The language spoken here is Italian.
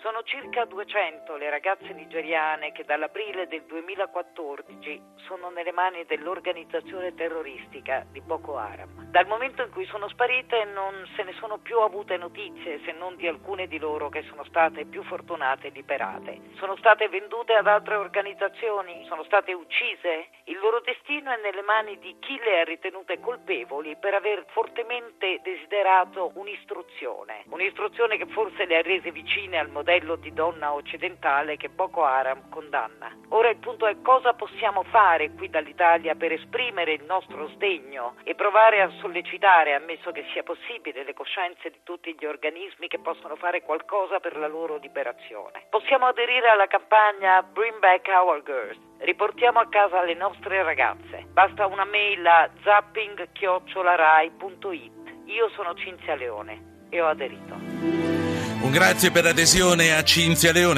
Sono circa 200 le ragazze nigeriane che dall'aprile del 2014 sono nelle mani dell'organizzazione terroristica di Boko Haram. Dal momento in cui sono sparite non se ne sono più avute notizie se non di alcune di loro che sono state più fortunate liberate. Sono state vendute ad altre organizzazioni, sono state uccise. Il loro destino è nelle mani di chi le ha ritenute colpevoli per aver fortemente desiderato un'istruzione, un'istruzione che forse le ha rese vicine al modello modello di donna occidentale che Boko Haram condanna. Ora il punto è cosa possiamo fare qui dall'Italia per esprimere il nostro sdegno e provare a sollecitare, ammesso che sia possibile, le coscienze di tutti gli organismi che possono fare qualcosa per la loro liberazione. Possiamo aderire alla campagna Bring Back Our Girls. Riportiamo a casa le nostre ragazze. Basta una mail a zapping-rai.it. Io sono Cinzia Leone e ho aderito. Un grazie per l'adesione a Cinzia Leone.